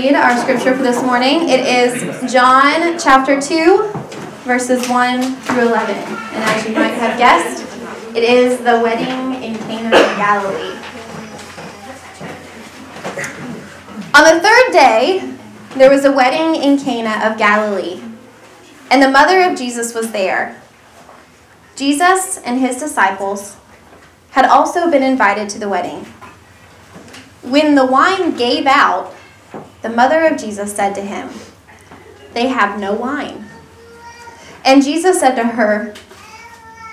Read our scripture for this morning. It is John chapter 2, verses 1 through 11. And as you might have guessed, it is the wedding in Cana of Galilee. On the third day, there was a wedding in Cana of Galilee, and the mother of Jesus was there. Jesus and his disciples had also been invited to the wedding. When the wine gave out, the mother of Jesus said to him, They have no wine. And Jesus said to her,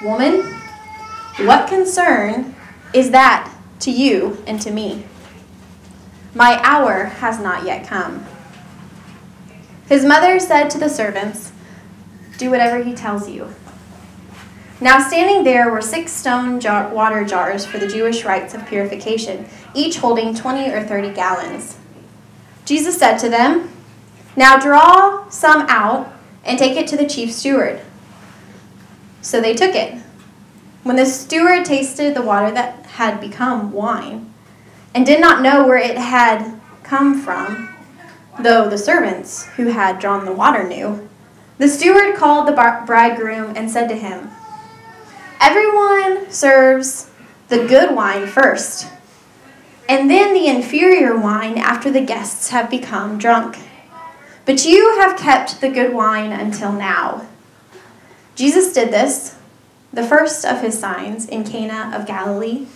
Woman, what concern is that to you and to me? My hour has not yet come. His mother said to the servants, Do whatever he tells you. Now, standing there were six stone jar- water jars for the Jewish rites of purification, each holding 20 or 30 gallons. Jesus said to them, Now draw some out and take it to the chief steward. So they took it. When the steward tasted the water that had become wine, and did not know where it had come from, though the servants who had drawn the water knew, the steward called the bridegroom and said to him, Everyone serves the good wine first, and then the inferior wine after the guests have become drunk. But you have kept the good wine until now. Jesus did this, the first of his signs in Cana of Galilee,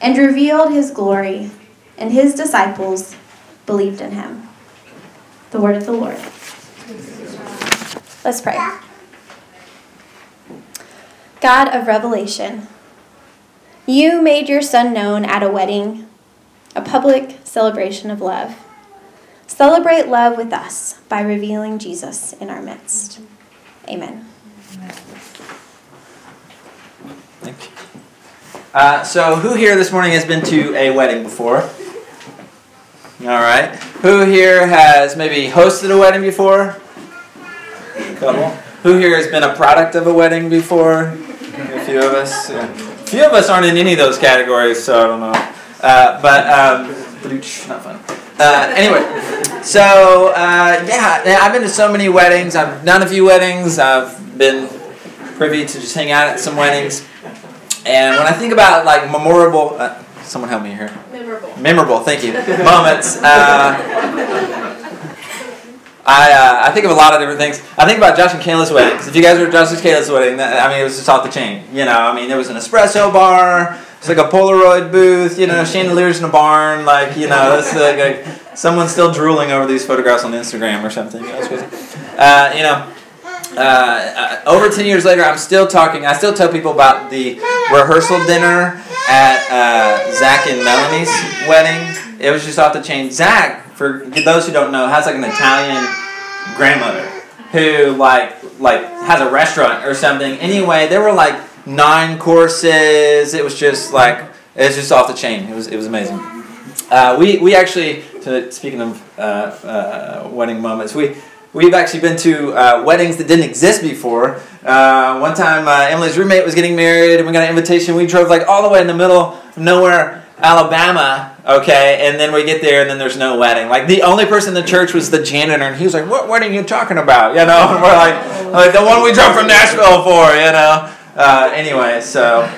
and revealed his glory, and his disciples believed in him. The word of the Lord. Let's pray. God of revelation, you made your Son known at a wedding, a public celebration of love. Celebrate love with us by revealing Jesus in our midst. Amen. Thank you. Uh, so, who here this morning has been to a wedding before? All right. Who here has maybe hosted a wedding before? A couple. Who here has been a product of a wedding before? A few of us. Yeah. A few of us aren't in any of those categories, so I don't know. Uh, but um, not fun. Uh, anyway, so uh, yeah, I've been to so many weddings. I've done a few weddings. I've been privy to just hang out at some weddings. And when I think about like memorable, uh, someone help me here. Memorable. Memorable. Thank you. Moments. Uh, I, uh, I think of a lot of different things. I think about Josh and Kayla's wedding. If you guys were at Josh and Kayla's wedding, that, I mean, it was just off the chain. You know, I mean, there was an espresso bar. It's like a Polaroid booth. You know, chandeliers in a barn. Like, you know, that's like, like someone's still drooling over these photographs on Instagram or something. You know, uh, you know uh, uh, over 10 years later, I'm still talking. I still tell people about the rehearsal dinner at uh, Zach and Melanie's wedding. It was just off the chain. Zach for those who don't know, has like an Italian grandmother who like like has a restaurant or something. Anyway, there were like nine courses. It was just like it was just off the chain. It was it was amazing. Uh, we we actually to, speaking of uh, uh, wedding moments, we we've actually been to uh, weddings that didn't exist before. Uh, one time, uh, Emily's roommate was getting married, and we got an invitation. We drove like all the way in the middle of nowhere, Alabama, Okay, and then we get there, and then there's no wedding. Like the only person in the church was the janitor, and he was like, "What wedding are you talking about?" You know, and we're like, like the one we drove from Nashville for. You know. Uh, anyway, so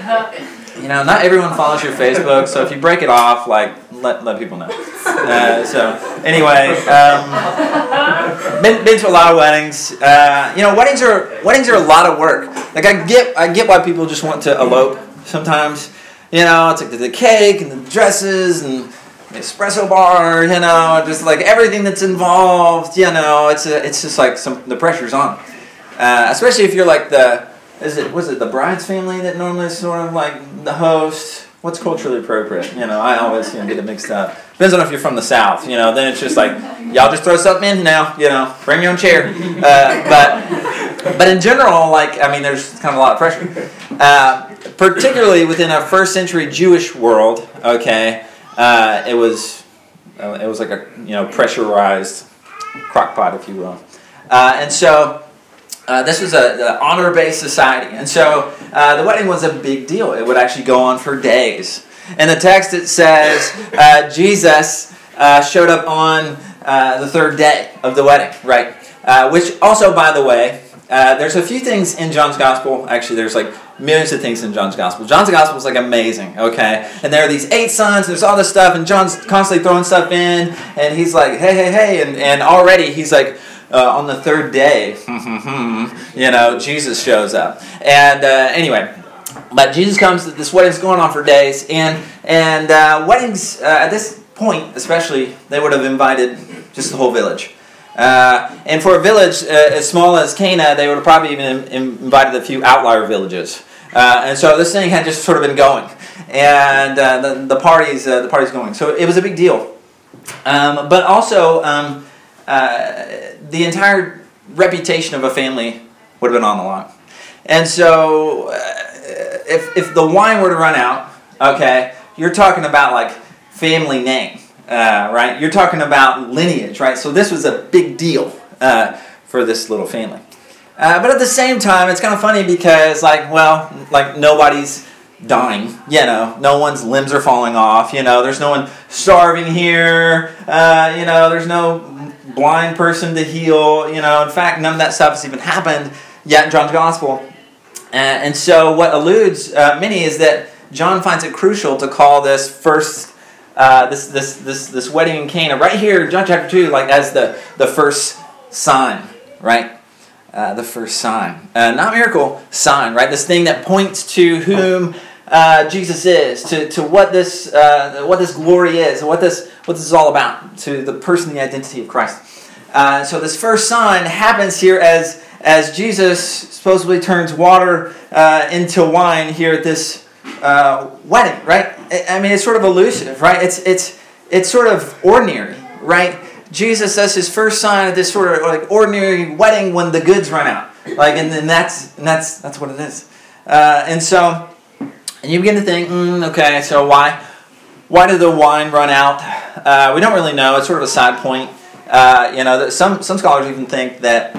you know, not everyone follows your Facebook, so if you break it off, like let let people know. Uh, so anyway, um, been, been to a lot of weddings. Uh, you know, weddings are weddings are a lot of work. Like I get I get why people just want to elope sometimes. You know, it's like the, the cake and the dresses and the espresso bar. You know, just like everything that's involved. You know, it's a, it's just like some the pressure's on, uh, especially if you're like the is it was it the bride's family that normally is sort of like the host. What's culturally appropriate? You know, I always you know, get it mixed up. Depends on if you're from the south. You know, then it's just like y'all just throw something in now. You know, bring your own chair. Uh, but but in general, like I mean, there's kind of a lot of pressure. Uh, particularly within a first century Jewish world, okay, uh, it was uh, it was like a you know pressurized crockpot, if you will, uh, and so. Uh, this was a, honor-based society, and so uh, the wedding was a big deal. It would actually go on for days. In the text, it says uh, Jesus showed up on uh, the third day of the wedding, right? Uh, which also, by the way, uh, there's a few things in John's gospel. Actually, there's like millions of things in John's gospel. John's gospel is like amazing, okay? And there are these eight sons, there's all this stuff, and John's constantly throwing stuff in, and he's like, hey, hey, hey, and, and already he's like, uh, on the third day, you know, Jesus shows up. And uh, anyway, but Jesus comes. This wedding's going on for days, and and uh, weddings uh, at this point, especially, they would have invited just the whole village. Uh, and for a village uh, as small as Cana, they would have probably even invited a few outlier villages. and so this thing had just sort of been going, and the, the parties the parties going. So it was a big deal. Um, but also. Um, the entire reputation of a family would have been on the line. And so, uh, if, if the wine were to run out, okay, you're talking about like family name, uh, right? You're talking about lineage, right? So, this was a big deal uh, for this little family. Uh, but at the same time, it's kind of funny because, like, well, like nobody's dying. You know, no one's limbs are falling off. You know, there's no one starving here. Uh, you know, there's no blind person to heal. You know, in fact, none of that stuff has even happened yet in John's gospel. Uh, and so, what eludes uh, many is that John finds it crucial to call this first. Uh, this, this, this, this wedding in Cana, right here, John chapter 2, like as the, the first sign, right? Uh, the first sign. Uh, not miracle, sign, right? This thing that points to whom uh, Jesus is, to, to what this uh, what this glory is, what this what this is all about, to the person, the identity of Christ. Uh, so this first sign happens here as as Jesus supposedly turns water uh, into wine here at this uh, wedding, right? I mean, it's sort of elusive, right? It's it's it's sort of ordinary, right? Jesus does his first sign at this sort of like ordinary wedding when the goods run out, like, and then that's and that's that's what it is. Uh, and so and you begin to think, mm, okay, so why, why did the wine run out? Uh, we don't really know. It's sort of a side point. Uh, you know, some some scholars even think that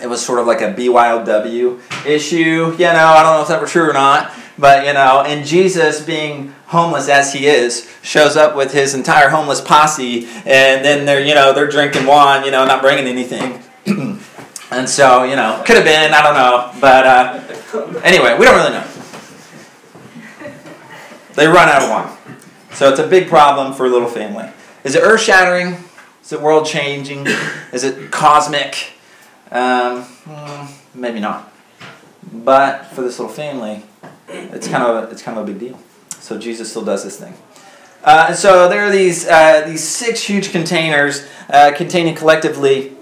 it was sort of like a BYOW issue. You know, I don't know if that were true or not, but you know, and Jesus being homeless as he is shows up with his entire homeless posse, and then they're you know they're drinking wine, you know, not bringing anything. and so you know, could have been, I don't know, but uh, anyway, we don't really know. They run out of wine. So it's a big problem for a little family. Is it earth shattering? Is it world changing? Is it cosmic? Um, hmm, maybe not. But for this little family, it's kind of a, it's kind of a big deal. So Jesus still does this thing. Uh, and so there are these uh, these six huge containers uh, containing collectively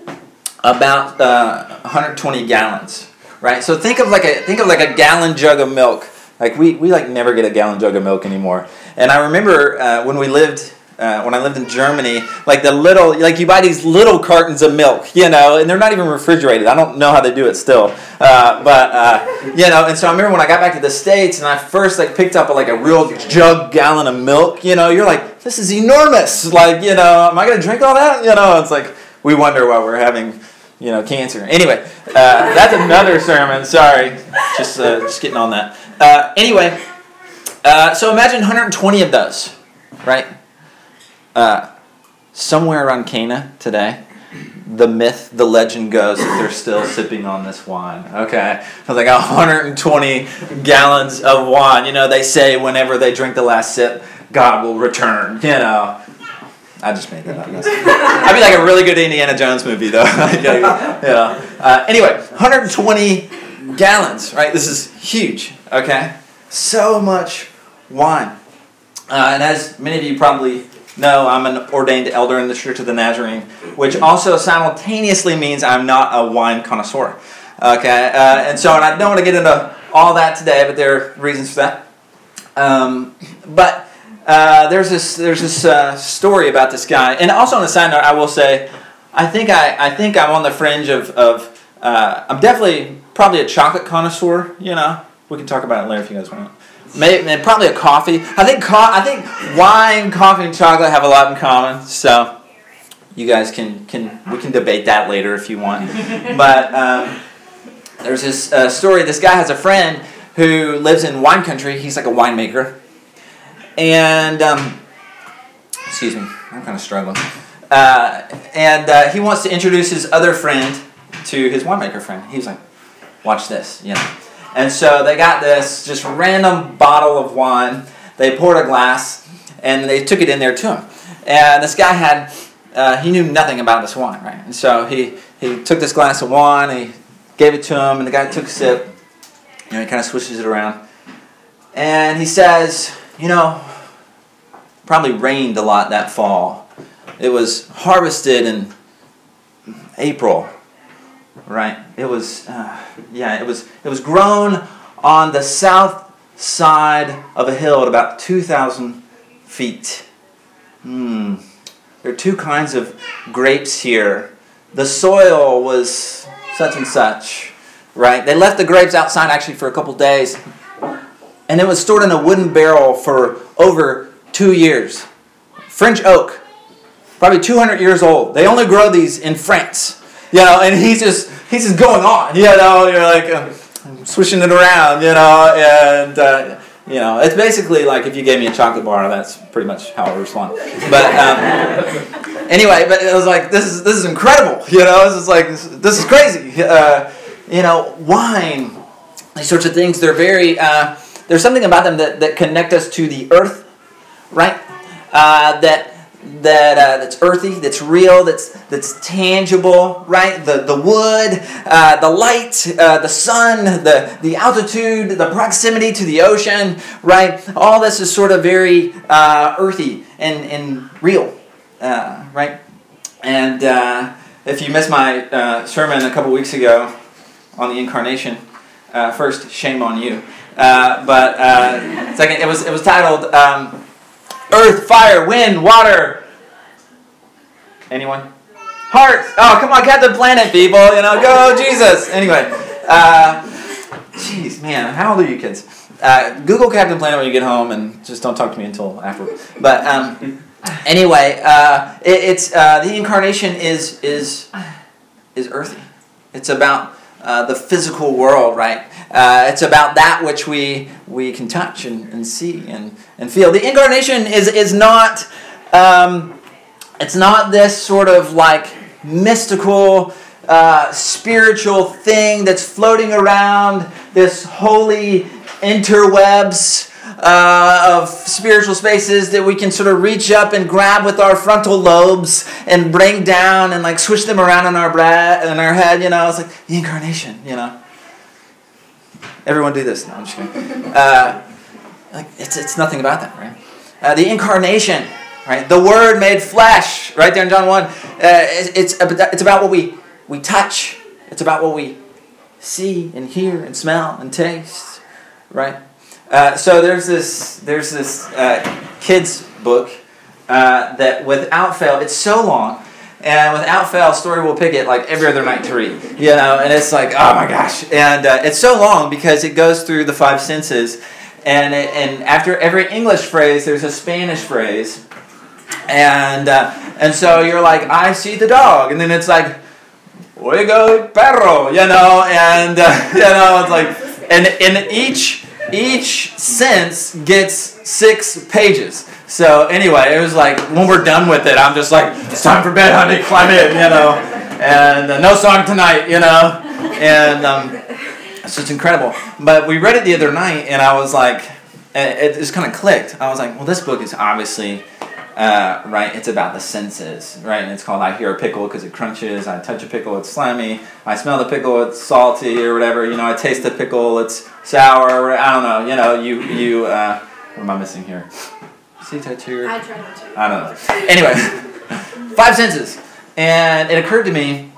about 120 uh, gallons, right? So think of like a think of like a gallon jug of milk like we, we like never get a gallon jug of milk anymore. And I remember uh, when we lived uh, when I lived in Germany, like the little, like you buy these little cartons of milk, you know, and they're not even refrigerated. I don't know how they do it still, uh, but uh, you know. And so I remember when I got back to the states and I first like picked up a, like a real jug gallon of milk. You know, you're like, this is enormous. Like, you know, am I gonna drink all that? You know, it's like we wonder why we're having you know, cancer. Anyway, uh, that's another sermon. Sorry, just uh, just getting on that. Uh, anyway, uh, so imagine 120 of those, right? Uh, somewhere around Cana today, the myth, the legend goes that they're still sipping on this wine. Okay, so like 120 gallons of wine. You know, they say whenever they drink the last sip, God will return. You know, I just made that up. I'd be like a really good Indiana Jones movie, though. yeah. Uh, anyway, 120 gallons, right? This is huge, okay? So much wine. Uh, and as many of you probably know, I'm an ordained elder in the Church of the Nazarene, which also simultaneously means I'm not a wine connoisseur. Okay? Uh, and so, and I don't want to get into all that today, but there are reasons for that. Um, but uh, there's this there's this uh, story about this guy, and also on a side note, I will say, I think I, I think I'm on the fringe of of uh, I'm definitely probably a chocolate connoisseur. You know, we can talk about it later if you guys want. Maybe, probably a coffee. I think co- I think wine, coffee, and chocolate have a lot in common. So you guys can can we can debate that later if you want. but um, there's this uh, story. This guy has a friend who lives in wine country. He's like a winemaker and um, excuse me, I'm kind of struggling. uh, and uh, he wants to introduce his other friend to his winemaker friend. He's like, watch this, you know. And so they got this just random bottle of wine. They poured a glass and they took it in there to him. And this guy had, uh, he knew nothing about this wine, right? And so he, he took this glass of wine, he gave it to him, and the guy took a sip. You know, he kind of swishes it around. And he says, you know, probably rained a lot that fall. It was harvested in April, right? It was, uh, yeah, it was, it was grown on the south side of a hill at about 2,000 feet. Hmm. There are two kinds of grapes here. The soil was such and such, right? They left the grapes outside actually for a couple days, and it was stored in a wooden barrel for over two years. French oak, probably 200 years old. They only grow these in France, you know, and he's just he's just going on, you know. You're like uh, swishing it around, you know, and. Uh, you know, it's basically like if you gave me a chocolate bar, that's pretty much how I respond. But um, anyway, but it was like this is this is incredible. You know, this is like this, this is crazy. Uh, you know, wine, these sorts of things. They're very. Uh, there's something about them that, that connect us to the earth, right? Uh, that that uh, that's earthy, that's real, that's that's tangible, right? The the wood, uh, the light, uh, the sun, the the altitude, the proximity to the ocean, right? All this is sort of very uh, earthy and and real, uh, right? And uh, if you missed my sermon a couple weeks ago on the incarnation, first shame on you. but second, it was it was titled. Um, earth, fire, wind, water. Anyone? Heart. Oh, come on, Captain Planet, people. You know, go Jesus. Anyway, uh, jeez, man, how old are you kids? Uh, Google Captain Planet when you get home, and just don't talk to me until afterward. But um, anyway, uh, it, it's uh, the incarnation is is is earthy. It's about uh, the physical world, right? Uh, it's about that which we we can touch and, and see and, and feel. The incarnation is is not um, it's not this sort of like mystical uh, spiritual thing that's floating around this holy interwebs uh, of spiritual spaces that we can sort of reach up and grab with our frontal lobes and bring down and like swish them around in our breath in our head. You know, it's like the incarnation. You know, everyone do this. No, I'm just kidding. Uh, it's it's nothing about that, right? Uh, the incarnation, right? The Word made flesh, right there in John one. Uh, it's it's about what we we touch. It's about what we see and hear and smell and taste, right? Uh, so there's this there's this uh, kids book uh, that without fail it's so long and without fail story will pick it like every other night to read you know? And it's like oh my gosh. And uh, it's so long because it goes through the five senses. And it, and after every english phrase there's a spanish phrase. And uh, and so you're like i see the dog. And then it's like oigo perro you know? And you know it's like and in each each sense gets six pages. So anyway, it was like when we're done with it, I'm just like, it's time for bed, honey, climb in, you know, and uh, no song tonight, you know, and um, it's just incredible. But we read it the other night, and I was like, it just kind of clicked. I was like, well, this book is obviously uh, right? It's about the senses, right? And it's called I hear a pickle because it crunches. I touch a pickle, it's slimy. I smell the pickle, it's salty or whatever. You know, I taste the pickle, it's sour. I don't know. You know, you you. Uh, what am I missing here? See tattoo? I try not to. I don't know. Anyway, five senses, and it occurred to me.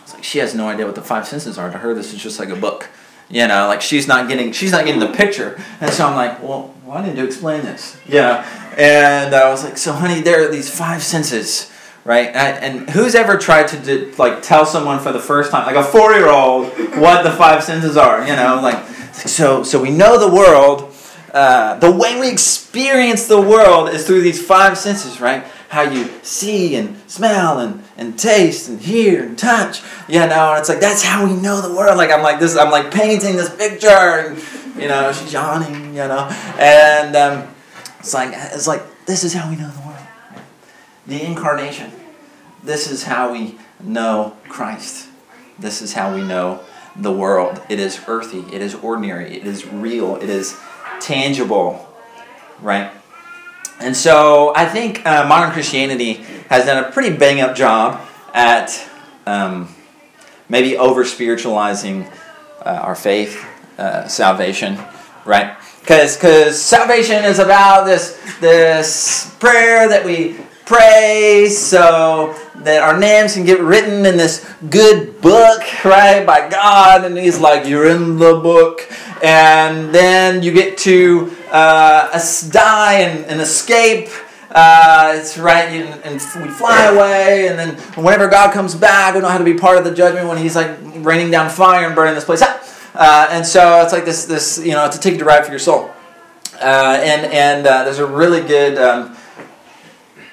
It's like she has no idea what the five senses are. To her, this is just like a book. You know, like she's not getting she's not getting the picture, and so I'm like, well, why didn't you explain this? Yeah. And I was like, so honey, there are these five senses, right? And, who's ever tried to do, like tell someone for the first time, like a four year old, what the five senses are? You know, like so. So we know the world. Uh, the way we experience the world is through these five senses, right? How you see and smell and, and taste and hear and touch. You know, it's like that's how we know the world. Like I'm like this. I'm like painting this picture, and you know, she's yawning. You know, and. Um, it's like it's like this is how we know the world. The incarnation. this is how we know Christ. This is how we know the world. It is earthy, it is ordinary, it is real, it is tangible, right? And so I think uh, modern Christianity has done a pretty bang up job at um, maybe over spiritualizing uh, our faith, uh, salvation, right? Because because salvation is about this, this prayer that we pray so that our names can get written in this good book, right, by God. And He's like, You're in the book. And then you get to uh, die and, and escape. Uh, it's right, and, and we fly away, and then whenever God comes back, we don't have to be part of the judgment when He's like raining down fire and burning this place up. Uh, and so it's like this, this, you know, it's a ticket to ride for your soul. Uh, and and uh, there's a really good um,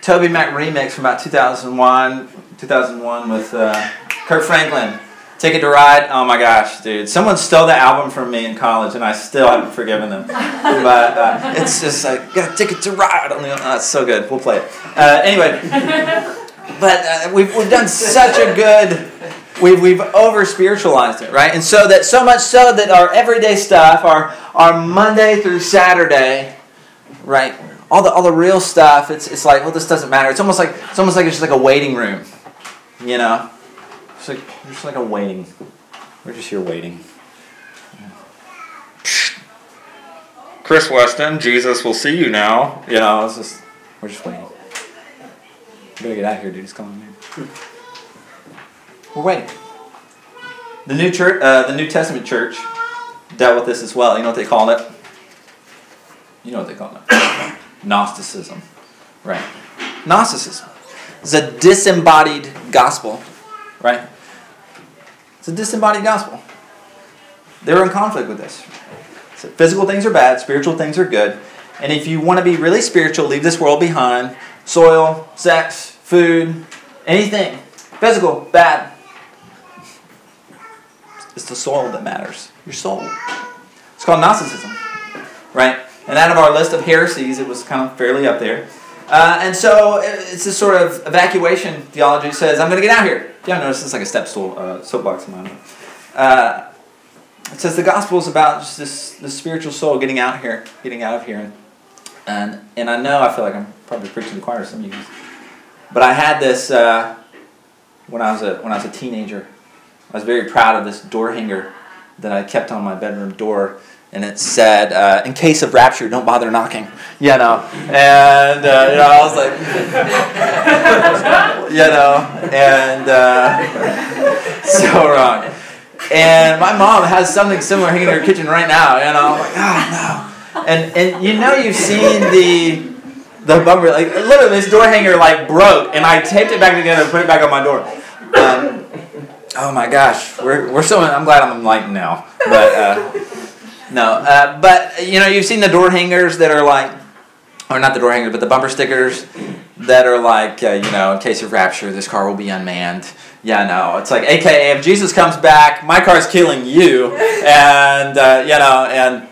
TobyMac remix from about 2001, 2001 with uh, Kirk Franklin. Ticket to Ride. Oh my gosh, dude! Someone stole the album from me in college, and I still haven't forgiven them. But uh, it's just like got a ticket to ride. Oh, it's so good. We'll play it uh, anyway. But uh, we've we've done such a good. We've, we've over spiritualized it, right? And so that so much so that our everyday stuff, our our Monday through Saturday, right? All the all the real stuff, it's it's like, well, this doesn't matter. It's almost like it's almost like it's just like a waiting room, you know. It's like just like a waiting. We're just here waiting. Chris Weston, Jesus will see you now. You know, it's just we're just waiting. We gotta get out of here, dude. He's coming in. We're waiting. The new church, uh, the New Testament church, dealt with this as well. You know what they called it? You know what they called it? Gnosticism, right? Gnosticism. It's a disembodied gospel, right? It's a disembodied gospel. They were in conflict with this. So physical things are bad, spiritual things are good. And if you want to be really spiritual, leave this world behind. Soil, sex, food, anything. Physical, bad. It's the soul that matters. Your soul. It's called Gnosticism, right? And out of our list of heresies, it was kind of fairly up there. Uh, and so it's this sort of evacuation theology says, I'm going to get out here. Yeah, I notice it's like a step stool, uh, soapbox in mine. Uh, it says the gospel is about just this, this spiritual soul getting out here, getting out of here. And, and I know I feel like I'm probably preaching the choir, some of you guys. But I had this uh, when I was a when I was a teenager. I was very proud of this door hanger that I kept on my bedroom door and it said, uh, "In case of rapture, don't bother knocking." You know, and uh, you know, I was like, you know, and uh, so wrong. And my mom has something similar hanging in her kitchen right now. You know, I'm like, oh no. And and you know, you've seen the the bumper like literally this door hanger like broke, and I taped it back together and put it back on my door. Um, oh my gosh, we're we're so. I'm glad I'm enlightened now, but. No, uh, but you know, you've seen the door hangers that are like, or not the door hangers, but the bumper stickers that are like, uh, you know, in case of rapture, this car will be unmanned. Yeah, no, it's like, AKA, if Jesus comes back, my car's killing you, and uh, you know, and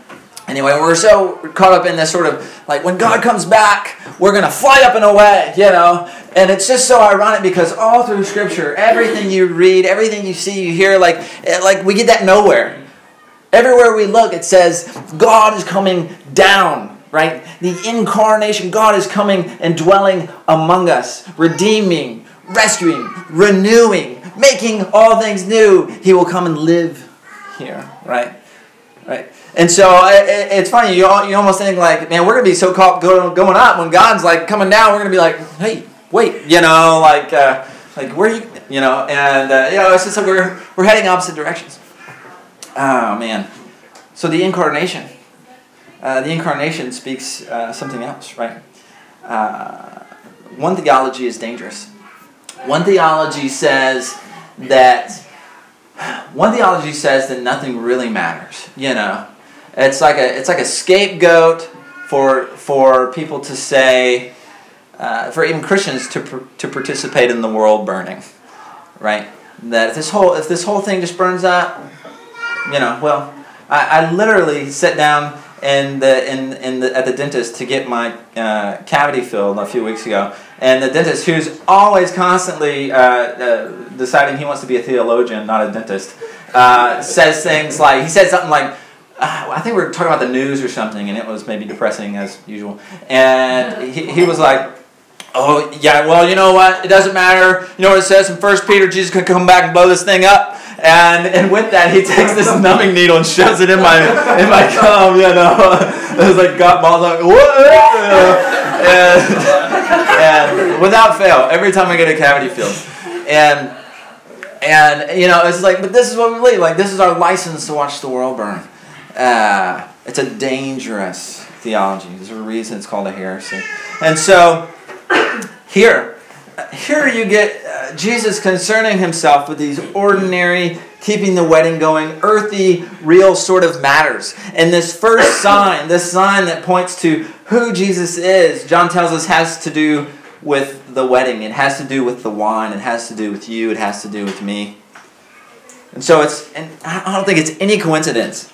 anyway, we're so caught up in this sort of like when God comes back, we're gonna fly up and away, you know, and it's just so ironic because all through Scripture, everything you read, everything you see, you hear, like, like we get that nowhere. Everywhere we look, it says God is coming down, right? The incarnation, God is coming and dwelling among us, redeeming, rescuing, renewing, making all things new. He will come and live here, right? Right. And so it's funny, you, you almost think like, man, we're going to be so caught going, going up when God's like coming down, we're going to be like, hey, wait, you know, like, uh, like where you, you know, and, uh, you know, it's just like we're, we're heading opposite directions. Oh, man. So the incarnation. Uh, the incarnation speaks uh, something else, right? Uh, one theology is dangerous. One theology says that one theology says that nothing really matters. You know, it's like a it's like a scapegoat for for people to say, uh, for even Christians to to participate in the world burning, right? That if this whole if this whole thing just burns up, you know, well, I, I literally sat down in the, in, in the, at the dentist to get my uh, cavity filled a few weeks ago. And the dentist, who's always constantly uh, uh, deciding he wants to be a theologian, not a dentist, uh, says things like, he said something like, uh, I think we were talking about the news or something, and it was maybe depressing as usual. And he, he was like, Oh, yeah, well, you know what? It doesn't matter. You know what it says in First Peter? Jesus can come back and blow this thing up. And and with that, he takes this numbing needle and shoves it in my in my gum. You know, it's like got balls like what? And, and without fail, every time I get a cavity filled, and and you know, it's like, but this is what we believe. Like this is our license to watch the world burn. Uh, it's a dangerous theology. There's a reason it's called a heresy. And so here, here you get uh, Jesus concerning himself with these ordinary, keeping the wedding going, earthy, real sort of matters. And this first sign, this sign that points to who Jesus is, John tells us has to do with the wedding. It has to do with the wine. It has to do with you. It has to do with me. And so it's, and I don't think it's any coincidence.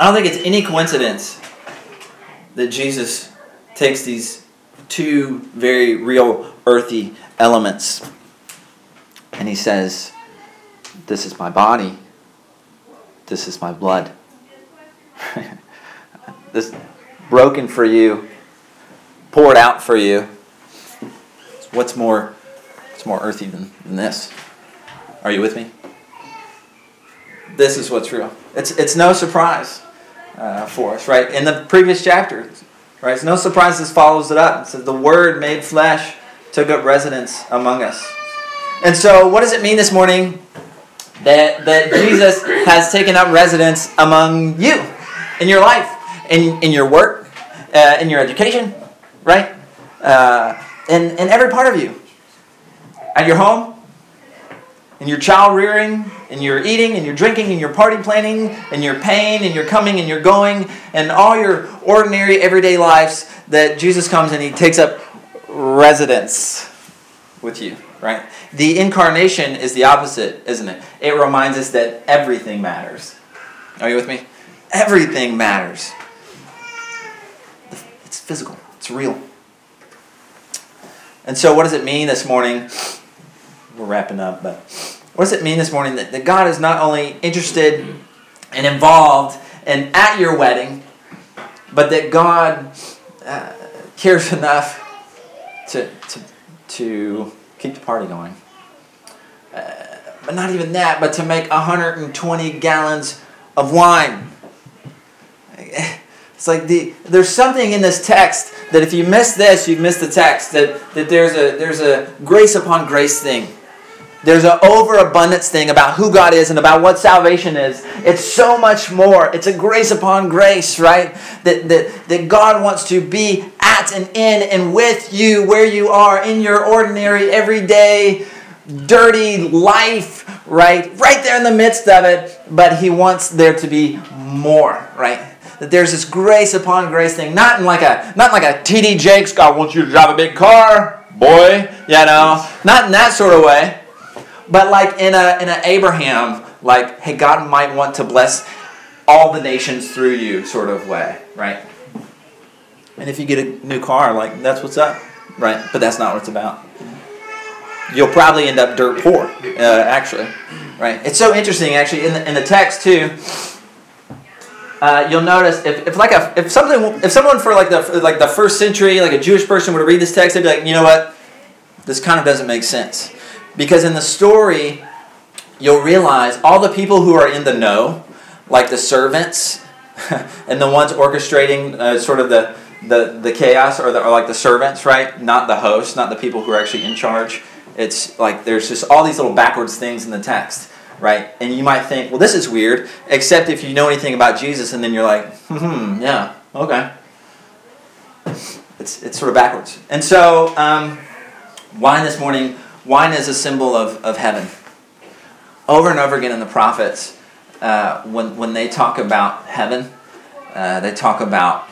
I don't think it's any coincidence that Jesus takes these two very real earthy elements and he says, This is my body, this is my blood. this broken for you, poured out for you. What's more, what's more earthy than, than this? Are you with me? This is what's real. It's, it's no surprise uh, for us, right? In the previous chapter, Right? It's no surprise this follows it up. It says, The Word made flesh took up residence among us. And so, what does it mean this morning that, that Jesus has taken up residence among you in your life, in, in your work, uh, in your education, right? Uh, in, in every part of you. At your home, in your child rearing, and your eating, and your drinking, and your party planning, and your pain, and your coming and your going, and all your ordinary everyday lives, that Jesus comes and he takes up residence with you, right? The incarnation is the opposite, isn't it? It reminds us that everything matters. Are you with me? Everything matters. It's physical, it's real. And so, what does it mean this morning? We're wrapping up, but what does it mean this morning that, that God is not only interested and involved and at your wedding, but that God uh, cares enough to, to, to keep the party going? Uh, but not even that, but to make 120 gallons of wine. It's like the there's something in this text that if you miss this, you've missed the text. That, that there's a there's a grace upon grace thing there's an overabundance thing about who God is and about what salvation is. It's so much more. It's a grace upon grace, right? That, that, that God wants to be at and in and with you where you are in your ordinary, everyday, dirty life, right? Right there in the midst of it. But He wants there to be more, right? That there's this grace upon grace thing, not in like a not like a TD Jakes, God wants you to drive a big car, boy, you know, not in that sort of way but like in a in an Abraham, like, hey, God might want to bless all the nations through you sort of way, right? And if you get a new car, like that's what's up, right? But that's not what it's about. You'll probably end up dirt poor, uh, actually, right? It's so interesting, actually, in the, in the text too. Uh, you'll notice if, if like a if something if someone for like the like the first century like a Jewish person were to read this text they'd be like you know what this kind of doesn't make sense because in the story, you'll realize all the people who are in the know, like the servants and the ones orchestrating uh, sort of the, the, the chaos, or, the, like the servants, right? Not the hosts, not the people who are actually in charge. It's like there's just all these little backwards things in the text, right? And you might think, well, this is weird, except if you know anything about Jesus, and then you're like, hmm, yeah, okay. It's, it's sort of backwards. And so, um, wine this morning Wine is a symbol of, of heaven. Over and over again in the prophets, uh, when, when they talk about heaven, uh, they talk about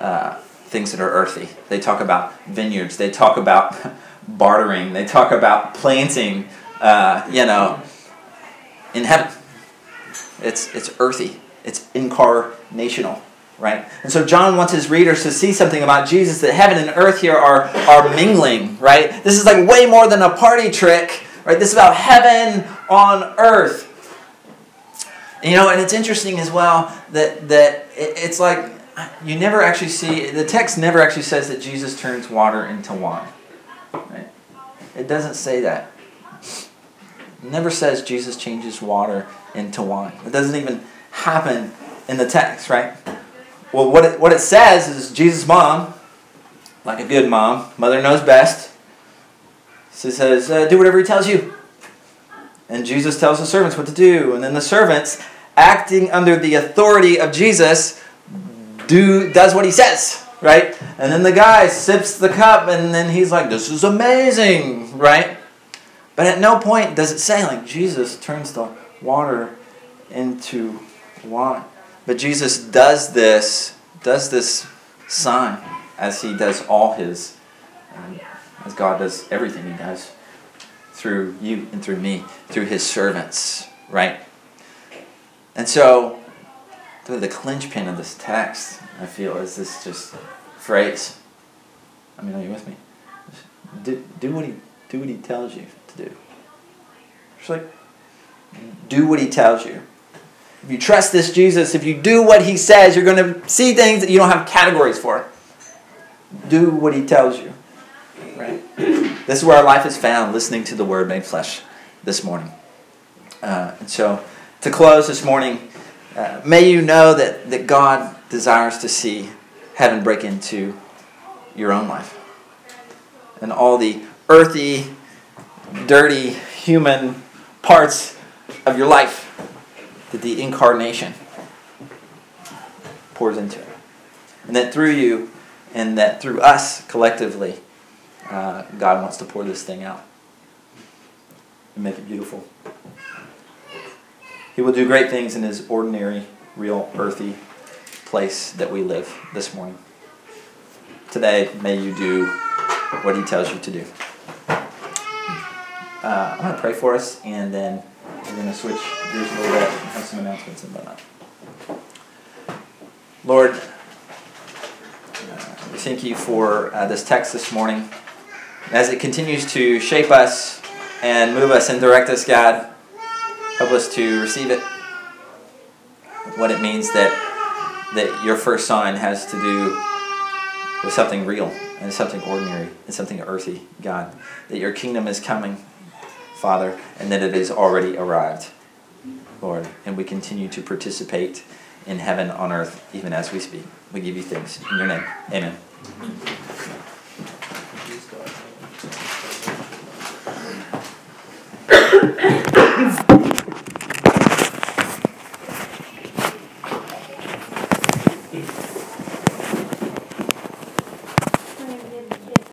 uh, things that are earthy. They talk about vineyards. They talk about bartering. They talk about planting, uh, you know, in heaven. It's, it's earthy. it's incarnational, right? And so John wants his readers to see something about Jesus that heaven and earth here are, are mingling, right? This is like way more than a party trick, right? This is about heaven on earth. You know, and it's interesting as well that that it's like you never actually see the text never actually says that Jesus turns water into wine. Right? It doesn't say that. It never says Jesus changes water into wine. It doesn't even happen in the text, right? Well, what it, what it says is Jesus' mom, like a good mom, mother knows best, she says, uh, do whatever he tells you. And Jesus tells the servants what to do. And then the servants, acting under the authority of Jesus, do does what he says, right? And then the guy sips the cup and then he's like, This is amazing, right? But at no point does it say like Jesus turns the water into wine. But Jesus does this, does this sign as he does all his, um, as God does everything he does through you and through me, through his servants, right? And so, the clinch pin of this text, I feel, is this just phrase. I mean, are you with me? Do, do what he do what he tells you to do. Just like do what he tells you. If you trust this Jesus, if you do what he says, you're going to see things that you don't have categories for. Do what he tells you. Right? This is where our life is found, listening to the word made flesh this morning. Uh, and so, to close this morning, uh, may you know that, that God desires to see heaven break into your own life. And all the earthy, dirty, human parts of your life that the incarnation pours into it. And that through you and that through us collectively, uh, God wants to pour this thing out and make it beautiful. He will do great things in his ordinary, real, earthy place that we live this morning. Today, may you do what he tells you to do. Uh, I'm going to pray for us, and then we're going to switch gears a little bit some announcements and whatnot. Lord, uh, we thank you for uh, this text this morning. As it continues to shape us and move us and direct us, God, help us to receive it. What it means that that your first sign has to do with something real and something ordinary and something earthy, God. That your kingdom is coming, Father, and that it has already arrived, Lord. And we continue to participate in heaven on earth even as we speak. We give you thanks. In your name, amen.